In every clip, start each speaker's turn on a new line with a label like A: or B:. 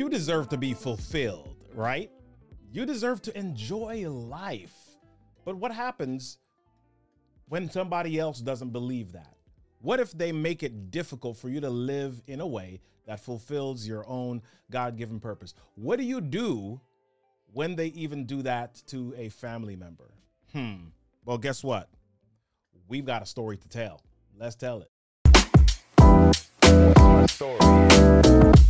A: You deserve to be fulfilled, right? You deserve to enjoy life. But what happens when somebody else doesn't believe that? What if they make it difficult for you to live in a way that fulfills your own God given purpose? What do you do when they even do that to a family member? Hmm. Well, guess what? We've got a story to tell. Let's tell it.
B: Story.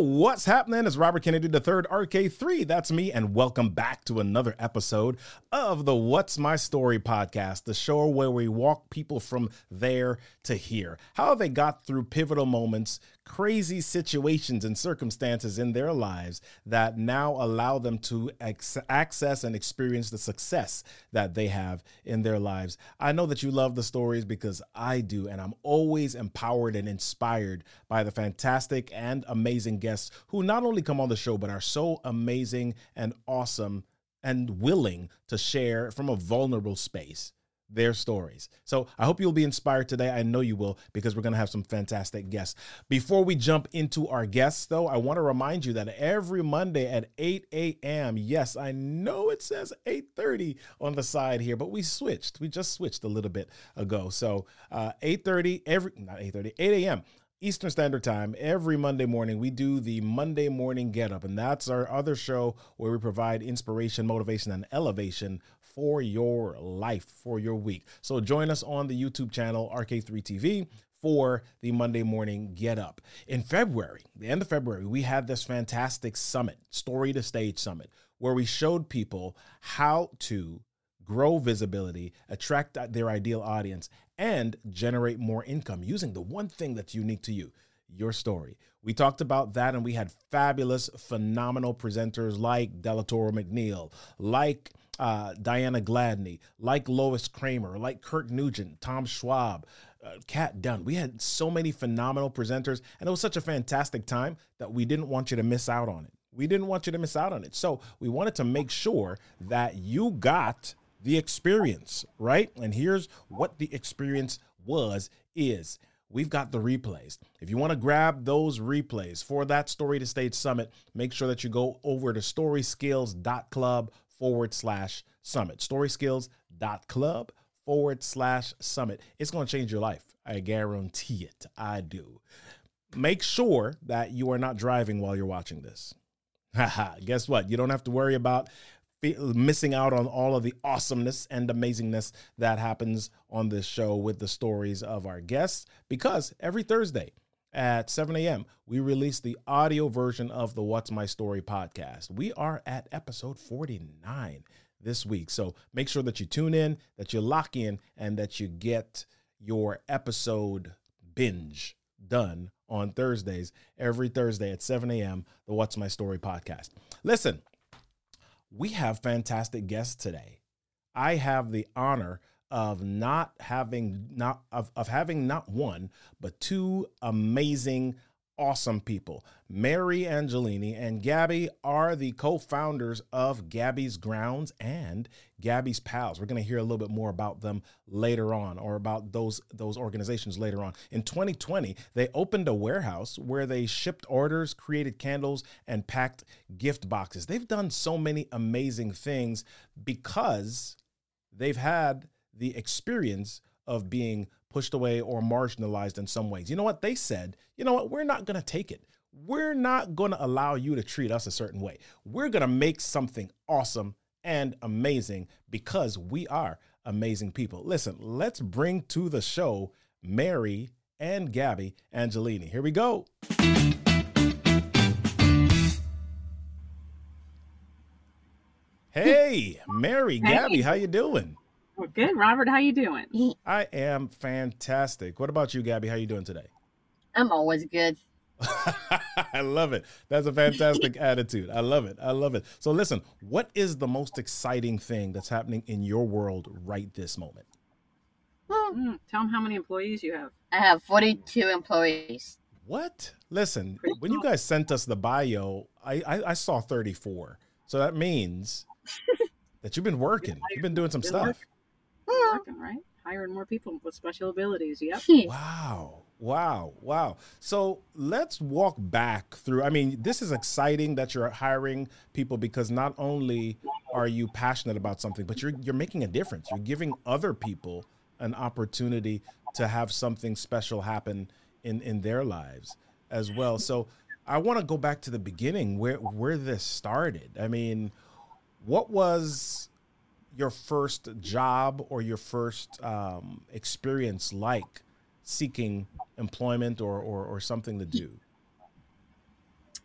A: What's happening? It's Robert Kennedy third RK3. That's me, and welcome back to another episode of the What's My Story podcast, the show where we walk people from there to here. How they got through pivotal moments, crazy situations, and circumstances in their lives that now allow them to ex- access and experience the success that they have in their lives. I know that you love the stories because I do, and I'm always empowered and inspired by the fantastic and amazing guests who not only come on the show, but are so amazing and awesome and willing to share from a vulnerable space their stories. So I hope you'll be inspired today. I know you will because we're going to have some fantastic guests. Before we jump into our guests, though, I want to remind you that every Monday at 8 a.m. Yes, I know it says 8:30 on the side here, but we switched. We just switched a little bit ago. So uh, 8:30 every not 8:30 8 a.m. Eastern Standard Time every Monday morning. We do the Monday Morning Get Up, and that's our other show where we provide inspiration, motivation, and elevation for your life, for your week. So join us on the YouTube channel, RK3 TV. For the Monday morning get up. In February, the end of February, we had this fantastic summit, Story to Stage Summit, where we showed people how to grow visibility, attract their ideal audience, and generate more income using the one thing that's unique to you your story. We talked about that and we had fabulous, phenomenal presenters like Delatoro McNeil, like uh, Diana Gladney, like Lois Kramer, like Kirk Nugent, Tom Schwab, uh, Kat Dunn. We had so many phenomenal presenters, and it was such a fantastic time that we didn't want you to miss out on it. We didn't want you to miss out on it. So we wanted to make sure that you got the experience, right? And here's what the experience was is we've got the replays. If you want to grab those replays for that Story to Stage Summit, make sure that you go over to storyskills.club forward slash summit. Storyskills.club forward slash summit. It's going to change your life. I guarantee it. I do. Make sure that you are not driving while you're watching this. Guess what? You don't have to worry about missing out on all of the awesomeness and amazingness that happens on this show with the stories of our guests because every Thursday at 7 a.m., we release the audio version of the What's My Story podcast. We are at episode 49 this week. So make sure that you tune in, that you lock in, and that you get your episode binge done on Thursdays, every Thursday at 7 a.m., the What's My Story podcast. Listen, we have fantastic guests today. I have the honor of not having not of, of having not one but two amazing awesome people. Mary angelini and gabby are the co-founders of gabby's grounds and gabby's pals. We're going to hear a little bit more about them later on or about those those organizations later on. In 2020 they opened a warehouse where they shipped orders created candles and packed gift boxes. They've done so many amazing things because they've had the experience of being pushed away or marginalized in some ways. You know what? They said, you know what? We're not going to take it. We're not going to allow you to treat us a certain way. We're going to make something awesome and amazing because we are amazing people. Listen, let's bring to the show Mary and Gabby Angelini. Here we go. Hey, Mary,
C: Hey.
A: Gabby, how you doing?
C: Well, good, Robert. How you doing?
A: I am fantastic. What about you, Gabby? How you doing today?
D: I'm always good.
A: I love it. That's a fantastic attitude. I love it. I love it. So listen, what is the most exciting thing that's happening in your world right this moment?
C: Mm, tell them how many employees you have.
D: I have 42 employees.
A: What? Listen, when you guys sent us the bio, I, I, I saw 34. So that means that you've been working. You've been doing some
C: Been
A: stuff.
C: Working.
D: Hmm.
C: Working, right? Hiring more people with special abilities. Yep.
A: Wow. Wow. Wow. So let's walk back through. I mean, this is exciting that you're hiring people because not only are you passionate about something, but you're you're making a difference. You're giving other people an opportunity to have something special happen in in their lives as well. So I want to go back to the beginning where where this started. I mean, what was your first job or your first um, experience like seeking employment or, or, or something to do?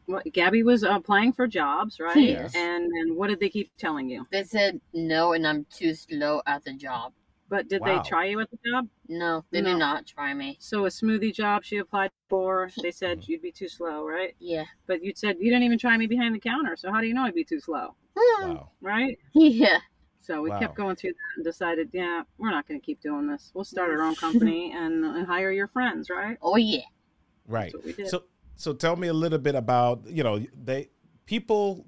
C: Well, Gabby was uh, applying for jobs, right?
D: Yes.
C: And and what did they keep telling you?
D: They said no, and I'm too slow at the job.
C: But did
A: Wow.
C: they try you at the job?
D: No, they
C: No.
D: did not try me.
C: So a smoothie job she applied for, they said
A: Mm-hmm.
C: you'd be too slow, right?
D: Yeah.
C: But you said you didn't even try me behind the counter. So how do you know I'd be too slow,
A: Wow.
C: right?
D: Yeah.
C: So we
A: Wow.
C: kept going through that and decided, yeah, we're not going to keep doing this. We'll start our own company and, and hire your friends, right?
D: Oh yeah.
A: Right.
C: what we did.
A: So so tell me a little bit about, you know, they people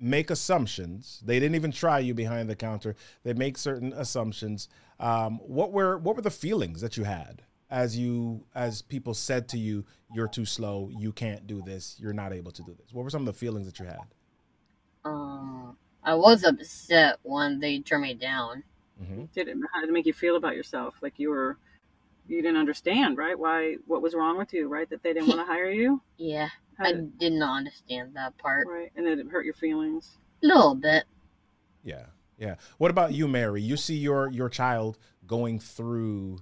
A: make assumptions. They didn't even try you behind the counter. They make certain assumptions. Um, what were what were the feelings that you had as you as people said to you, you're too slow, you can't do this, you're not able to do this? What were some of the feelings that you had?
D: Um, I was upset when they turned me down.
A: hmm
C: Did it, how did it make you feel about yourself? Like you were, you didn't understand, right? Why, what was wrong with you, right? That they didn't want to hire you?
D: Yeah.
C: How
D: I
C: did,
D: did not understand that part.
C: right? And did it hurt your feelings?
D: A little bit.
A: Yeah, yeah. What about you, Mary? You see your your child going through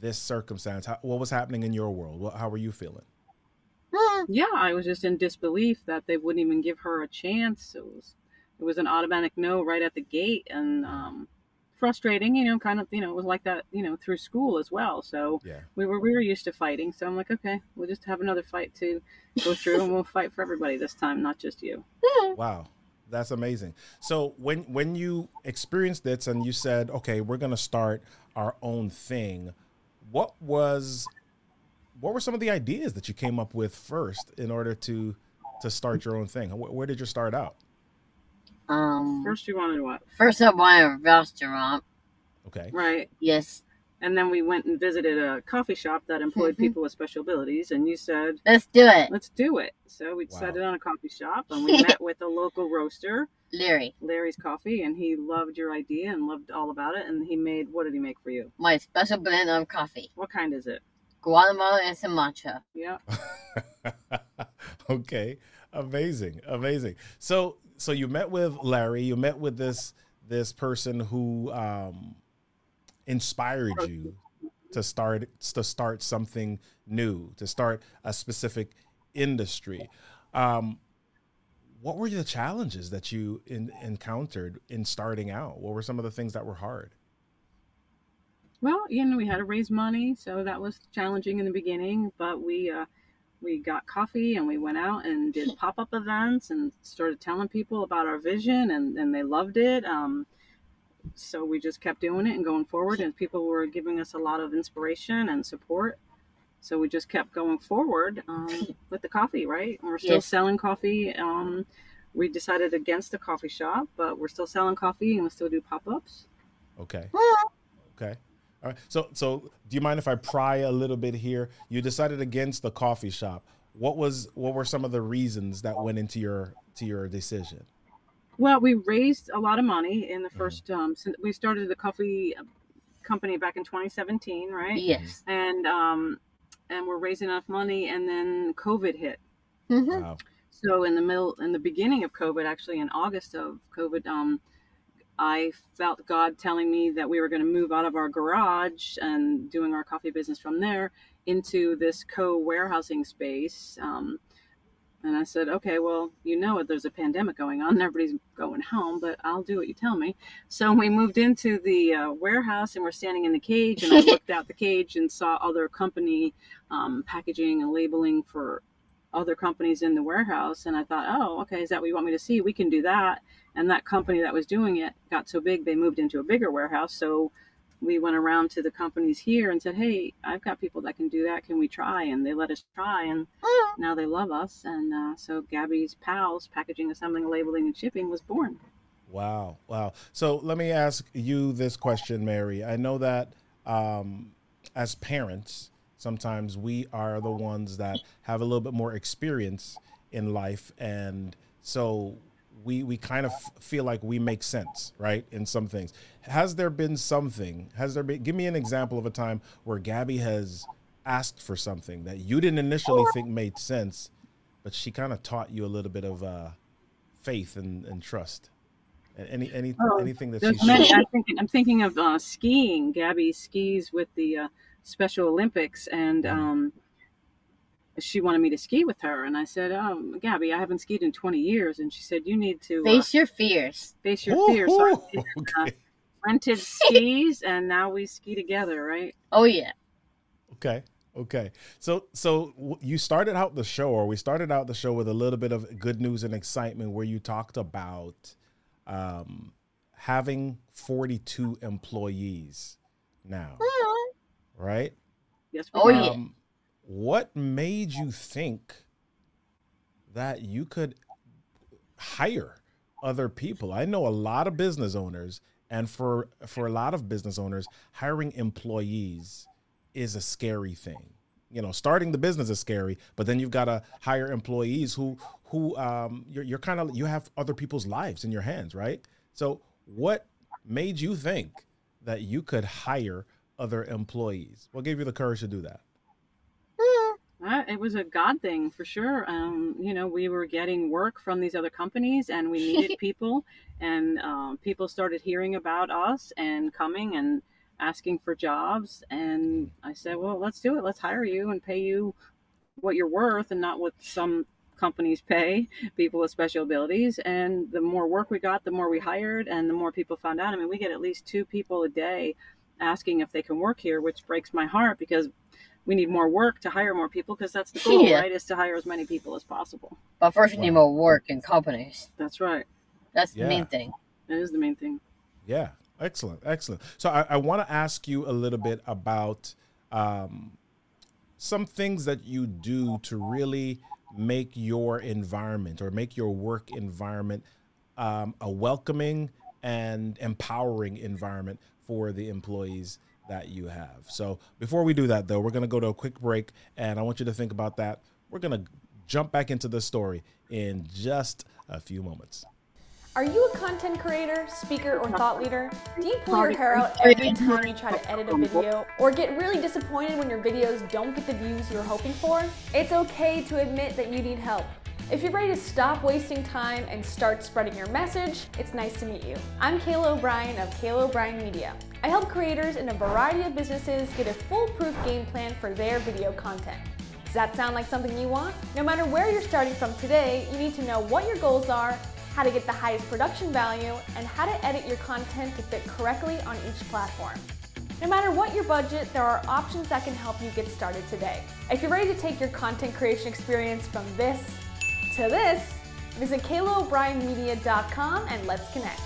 A: this circumstance. How, what was happening in your world? What, how were you feeling?
D: Hmm.
C: Yeah, I was just in disbelief that they wouldn't even give her a chance. It was, it was an automatic no right at the gate, and um, frustrating. You know, kind of. You know, it was like that. You know, through school as well. So
A: Yeah.
C: we were we were used to fighting. So I'm like, okay, we'll just have another fight to go through, and we'll fight for everybody this time, not just you.
A: Wow, that's amazing. So when when you experienced this and you said, "Okay, we're going to start our own thing," what was what were some of the ideas that you came up with first in order to to start your own thing? Where, where did you start out?
D: Um,
C: First, you wanted what?
D: first I wanted a restaurant.
A: Okay,
C: Right.
D: Yes.
C: And then we went and visited a coffee shop that employed
D: Mhm.
C: people with special abilities, and you said,
D: Let's do it.
C: let's do it. So we
A: Wow.
C: decided on a coffee shop, and we met with a local roaster,
D: Larry,
C: Larry's Coffee, and he loved your idea and loved all about it. And he made, what did he make for you?
D: my special blend of coffee.
C: What kind is it?
D: Guatemala and some matcha.
C: Yeah.
A: okay, amazing, amazing. So so you met with Larry. You met with this this person who um, inspired you to start to start something new, to start a specific industry. Um, what were the challenges that you in, encountered in starting out? What were some of the things that were hard?
C: Well, you know, we had to raise money, so that was challenging in the beginning. But we uh, we got coffee and we went out and did pop up events and started telling people about our vision, and, and they loved it. Um, so we just kept doing it and going forward, and people were giving us a lot of inspiration and support. So we just kept going forward um, with the coffee, right? And we're still
D: Yes.
C: selling coffee. Um, we decided against the coffee shop, but we're still selling coffee and we still do pop ups.
A: Okay. Okay. All right. So so do you mind if I pry a little bit here? You decided against the coffee shop. What was what were some of the reasons that went into your to your decision?
C: Well, we raised a lot of money in the
A: Mhm.
C: 1st Um, since we started the coffee company back in 2017, right?
D: Yes.
C: And um, and we're raising enough money, and then COVID hit.
D: hmm
A: Wow.
C: So in the middle, in the beginning of COVID, actually in August of COVID, um, I felt God telling me that we were going to move out of our garage and doing our coffee business from there into this co-warehousing space. Um, and I said, okay, well, you know it. There's a pandemic going on. Everybody's going home, but I'll do what you tell me. So we moved into the uh, warehouse and we're standing in the cage. And I looked out the cage and saw other company um, packaging and labeling for other companies in the warehouse. And I thought, oh, okay, is that what you want me to see? We can do that. And that company that was doing it got so big, they moved into a bigger warehouse. So we went around to the companies here and said, "Hey, I've got people that can do that. Can we try?" And they let us try, and now they love us. And uh, so Gabby's Pals Packaging, Assembling, Labeling, and Shipping was born.
A: Wow, wow. So let me ask you this question, Mary. I know that um, as parents, sometimes we are the ones that have a little bit more experience in life, and so we we kind of feel like we make sense, right, in some things. Has there been something? Has there been? Give me an example of a time where Gabby has asked for something that you didn't initially think made sense, but she kind of taught you a little bit of uh, faith and, and trust. Any any
C: Oh,
A: anything that
C: There's
A: she
C: many. I'm thinking, I'm thinking of uh, skiing. Gabby skis with the uh, Special Olympics, and
A: Mhm.
C: um, she wanted me to ski with her. And I said, um, Gabby, I haven't skied in 20 years. And she said, You need to uh,
D: Face your fears.
C: face your fears. So I did,
A: okay.
C: rented skis, and now we ski together, right?
D: Oh yeah.
A: Okay. Okay. So so you started out the show, or we started out the show with a little bit of good news and excitement, where you talked about um, having 42 employees now, right?
C: Yes, we
D: Oh,
C: did.
D: yeah.
A: Um, what made you think that you could hire other people? I know a lot of business owners, and for for a lot of business owners, hiring employees is a scary thing. You know, starting the business is scary, but then you've got to hire employees who who um you're you're kind of you have other people's lives in your hands, right? So, what made you think that you could hire other employees? What gave you the courage to do that?
C: Uh, it was a God thing for sure. Um, you know, we were getting work from these other companies and we needed people, and um, people started hearing about us and coming and asking for jobs. And I said, well, let's do it. Let's hire you and pay you what you're worth and not what some companies pay people with special abilities. And the more work we got, the more we hired, and the more people found out. I mean, we get at least two people a day asking if they can work here, which breaks my heart because we need more work to hire more people because that's the goal,
D: Yeah.
C: right? Is to hire as many people as possible.
D: But first, we need
A: Wow.
D: more work in companies.
C: That's right.
D: That's the main thing.
C: That is the main thing.
A: Yeah, excellent, excellent. So I, I want to ask you a little bit about um, some things that you do to really make your environment or make your work environment um, a welcoming and empowering environment for the employees that you have. So before we do that, though, we're going to go to a quick break, and I want you to think about that. We're going to jump back into the story in just a few moments.
E: Are you a content creator, speaker, or thought leader? Do you pull your hair out every time you try to edit a video? Or get really disappointed when your videos don't get the views you're hoping for? It's okay to admit that you need help. If you're ready to stop wasting time and start spreading your message, it's nice to meet you. I'm Kayla O'Brien of Kayla O'Brien Media. I help creators in a variety of businesses get a foolproof game plan for their video content. Does that sound like something you want? No matter where you're starting from today, you need to know what your goals are, how to get the highest production value, and how to edit your content to fit correctly on each platform. No matter what your budget, there are options that can help you get started today. If you're ready to take your content creation experience from this to this, visit KaylaO'BrienMedia.com and let's connect.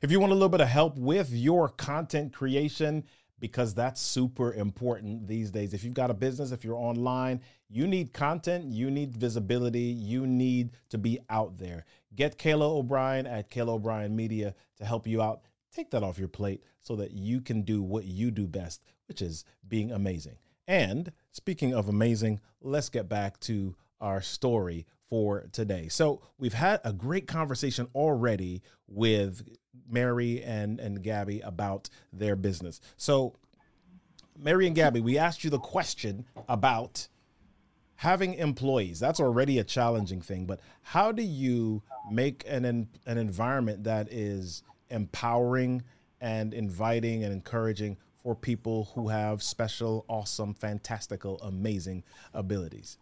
A: If you want a little bit of help with your content creation, because that's super important these days. If you've got a business, if you're online, you need content, you need visibility, you need to be out there. Get Kayla O'Brien at Kayla O'Brien Media to help you out. Take that off your plate so that you can do what you do best, which is being amazing. And speaking of amazing, let's get back to our story for today. So we've had a great conversation already with Mary and, and Gabby about their business. So Mary and Gabby, we asked you the question about having employees. That's already a challenging thing, but how do you make an an environment that is empowering and inviting and encouraging for people who have special, awesome, fantastical, amazing abilities?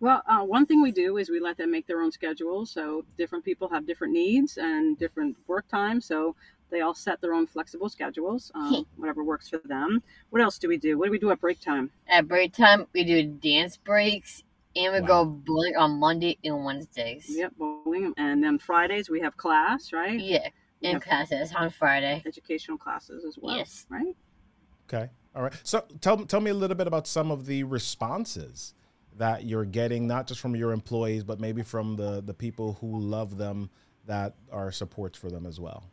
C: Well, uh, one thing we do is we let them make their own schedule. So different people have different needs and different work times. So They all set their own flexible schedules, um, whatever works for them. What else do we do? What do we do at break time?
D: At break time, we do dance breaks and we
A: Wow.
D: go bowling on Monday and Wednesdays.
C: Yep, bowling. And then Fridays we have class, right?
D: Yeah, in
C: Yep.
D: classes on Friday.
C: Educational classes as well,
D: Yes.
C: right?
A: Okay. All right. So tell tell me a little bit about some of the responses that you're getting, not just from your employees, but maybe from the the people who love them that are supports for them as well.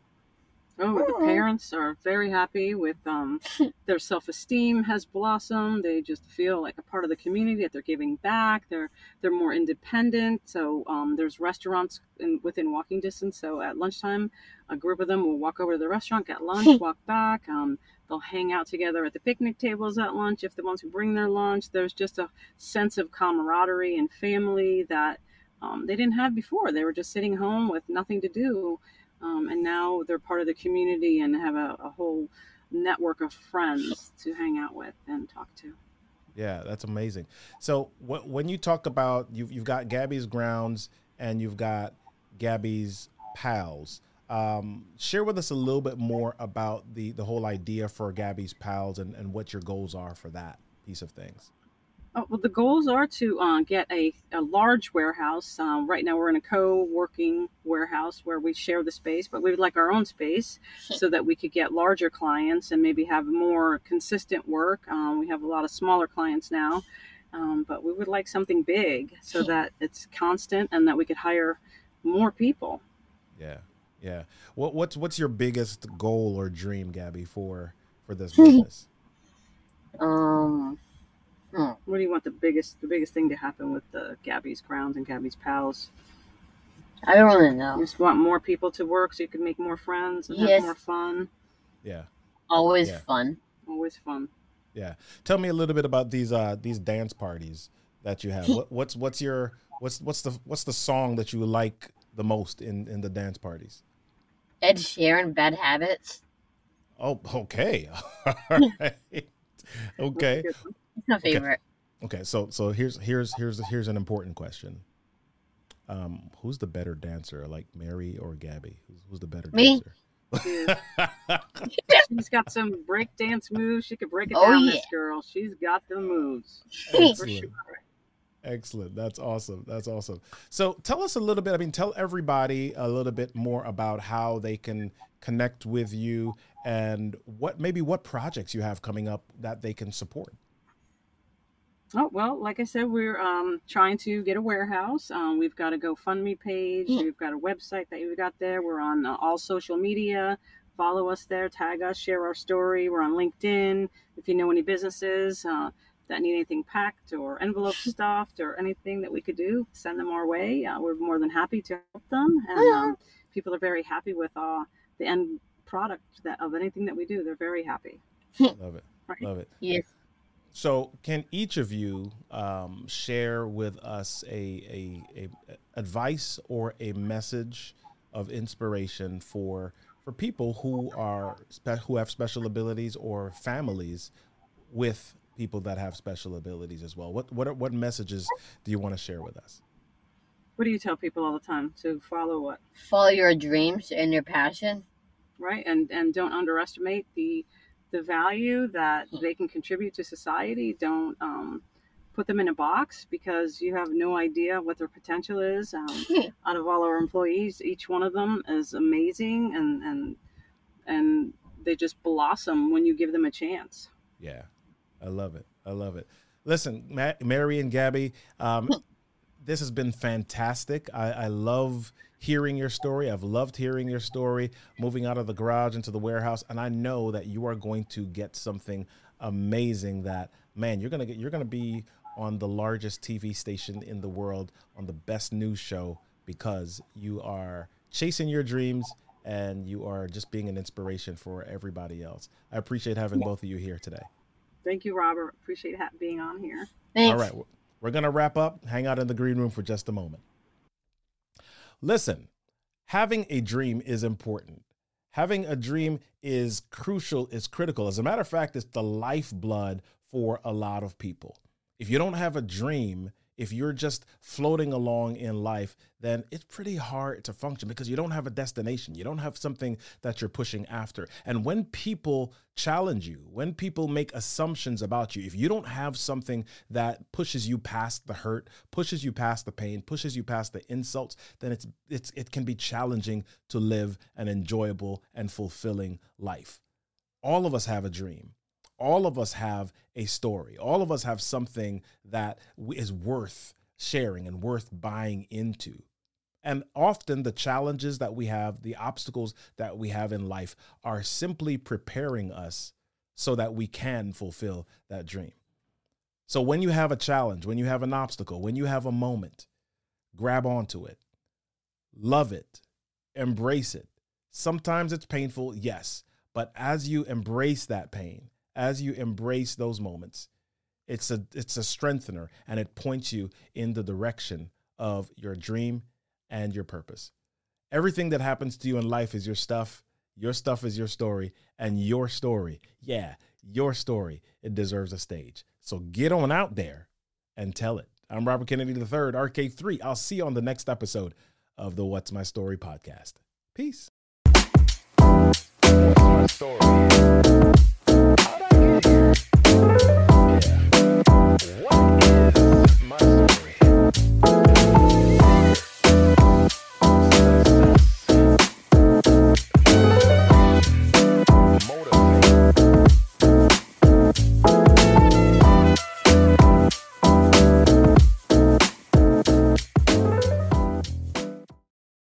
C: Oh, the parents are very happy with um, their self-esteem has blossomed. They just feel like a part of the community that they're giving back. They're they're more independent. So um, there's restaurants in, within walking distance. So at lunchtime, a group of them will walk over to the restaurant, get lunch, walk back. Um, they'll hang out together at the picnic tables at lunch if the ones who bring their lunch. There's just a sense of camaraderie and family that um, they didn't have before. They were just sitting home with nothing to do um, and now they're part of the community and have a, a whole network of friends to hang out with and talk to.
A: Yeah, that's amazing. So wh- when you talk about you've you've got Gabby's grounds and you've got Gabby's pals. Um, share with us a little bit more about the the whole idea for Gabby's pals and, and what your goals are for that piece of things.
C: Oh, well, the goals are to uh, get a, a large warehouse. Um, right now, we're in a co working warehouse where we share the space, but we would like our own space so that we could get larger clients and maybe have more consistent work. Um, we have a lot of smaller clients now, um, but we would like something big so that it's constant and that we could hire more people.
A: Yeah, yeah. What what's what's your biggest goal or dream, Gabby, for for this business?
D: Um, hmm.
C: What do you want the biggest the biggest thing to happen with the Gabby's grounds and Gabby's Pals?
D: I don't really know.
C: You just want more people to work so you can make more friends and
D: Yes.
C: have more fun.
A: Yeah,
D: Always
A: Yeah.
D: fun.
C: Always fun.
A: yeah. Tell me a little bit about these uh these dance parties that you have. What, what's what's your what's what's the what's the song that you like the most in in the dance parties?
D: Ed Sheeran, Bad Habits.
A: Oh, okay. All right. Okay.
C: That's a good one.
D: It's my
A: Okay.
D: favorite.
A: Okay. So so here's here's here's here's an important question. Um, who's the better dancer, like Mary or Gabby? Who's, who's the better
D: Me.
A: dancer?
C: She's got some break dance moves. She could break it
D: Oh,
C: down,
D: yeah.
C: this girl. She's got the moves. For
A: Excellent.
C: sure.
A: Excellent. That's awesome. That's awesome. So tell us a little bit. I mean, tell everybody a little bit more about how they can connect with you and what maybe what projects you have coming up that they can support.
C: Oh well, like I said, we're um, trying to get a warehouse. Um, we've got a GoFundMe page.
D: Yeah.
C: We've got a website that we've got there. We're on uh, all social media. Follow us there. Tag us. Share our story. We're on LinkedIn. If you know any businesses uh, that need anything packed or envelope stuffed or anything that we could do, send them our way. Uh, we're more than happy to help them. And um, people are very happy with uh, the end product that of anything that we do. They're very happy.
A: Love it.
C: Right.
A: Love it.
D: Yes.
A: So, can each of you um, share with us a, a, a advice or a message of inspiration for for people who are spe- who have special abilities or families with people that have special abilities as well? What what are, what messages do you want to share with us?
C: What do you tell people all the time to follow what?
D: Follow your dreams and your passion.
C: right and and don't underestimate the the value that they can contribute to society don't um, put them in a box because you have no idea what their potential is. Um, out of all our employees each one of them is amazing and and and they just blossom when you give them a chance.
A: Yeah, I love it. I love it. Listen, Ma- Mary and Gabby, um, this has been fantastic. I, I love hearing your story. I've loved hearing your story, moving out of the garage into the warehouse, and I know that you are going to get something amazing. That man, you're gonna get. You're gonna be on the largest TV station in the world, on the best news show, because you are chasing your dreams and you are just being an inspiration for everybody else. I appreciate having both of you here today.
C: thank you robert appreciate ha- being on here
D: Thanks.
A: All right, we're going to wrap up. Hang out in the green room for just a moment. Listen, having a dream is important. Having a dream is crucial, is critical. As a matter of fact, it's the lifeblood for a lot of people. If you don't have a dream, if you're just floating along in life, then it's pretty hard to function because you don't have a destination. You don't have something that you're pushing after. And when people challenge you, when people make assumptions about you, if you don't have something that pushes you past the hurt, pushes you past the pain, pushes you past the insults, then it's it's it can be challenging to live an enjoyable and fulfilling life. All of us have a dream all of us have a story. All of us have something that is worth sharing and worth buying into. And often the challenges that we have, the obstacles that we have in life are simply preparing us so that we can fulfill that dream. So when you have a challenge, when you have an obstacle, when you have a moment, grab onto it, love it, embrace it. Sometimes it's painful, yes, but as you embrace that pain, as you embrace those moments, it's a it's a strengthener and it points you in the direction of your dream and your purpose. Everything that happens to you in life is your stuff. Your stuff is your story, and your story, yeah, your story, it deserves a stage. So get on out there and tell it. I'm Robert Kennedy III, RK3. I'll see you on the next episode of the What's My Story podcast. Peace.
B: Yeah.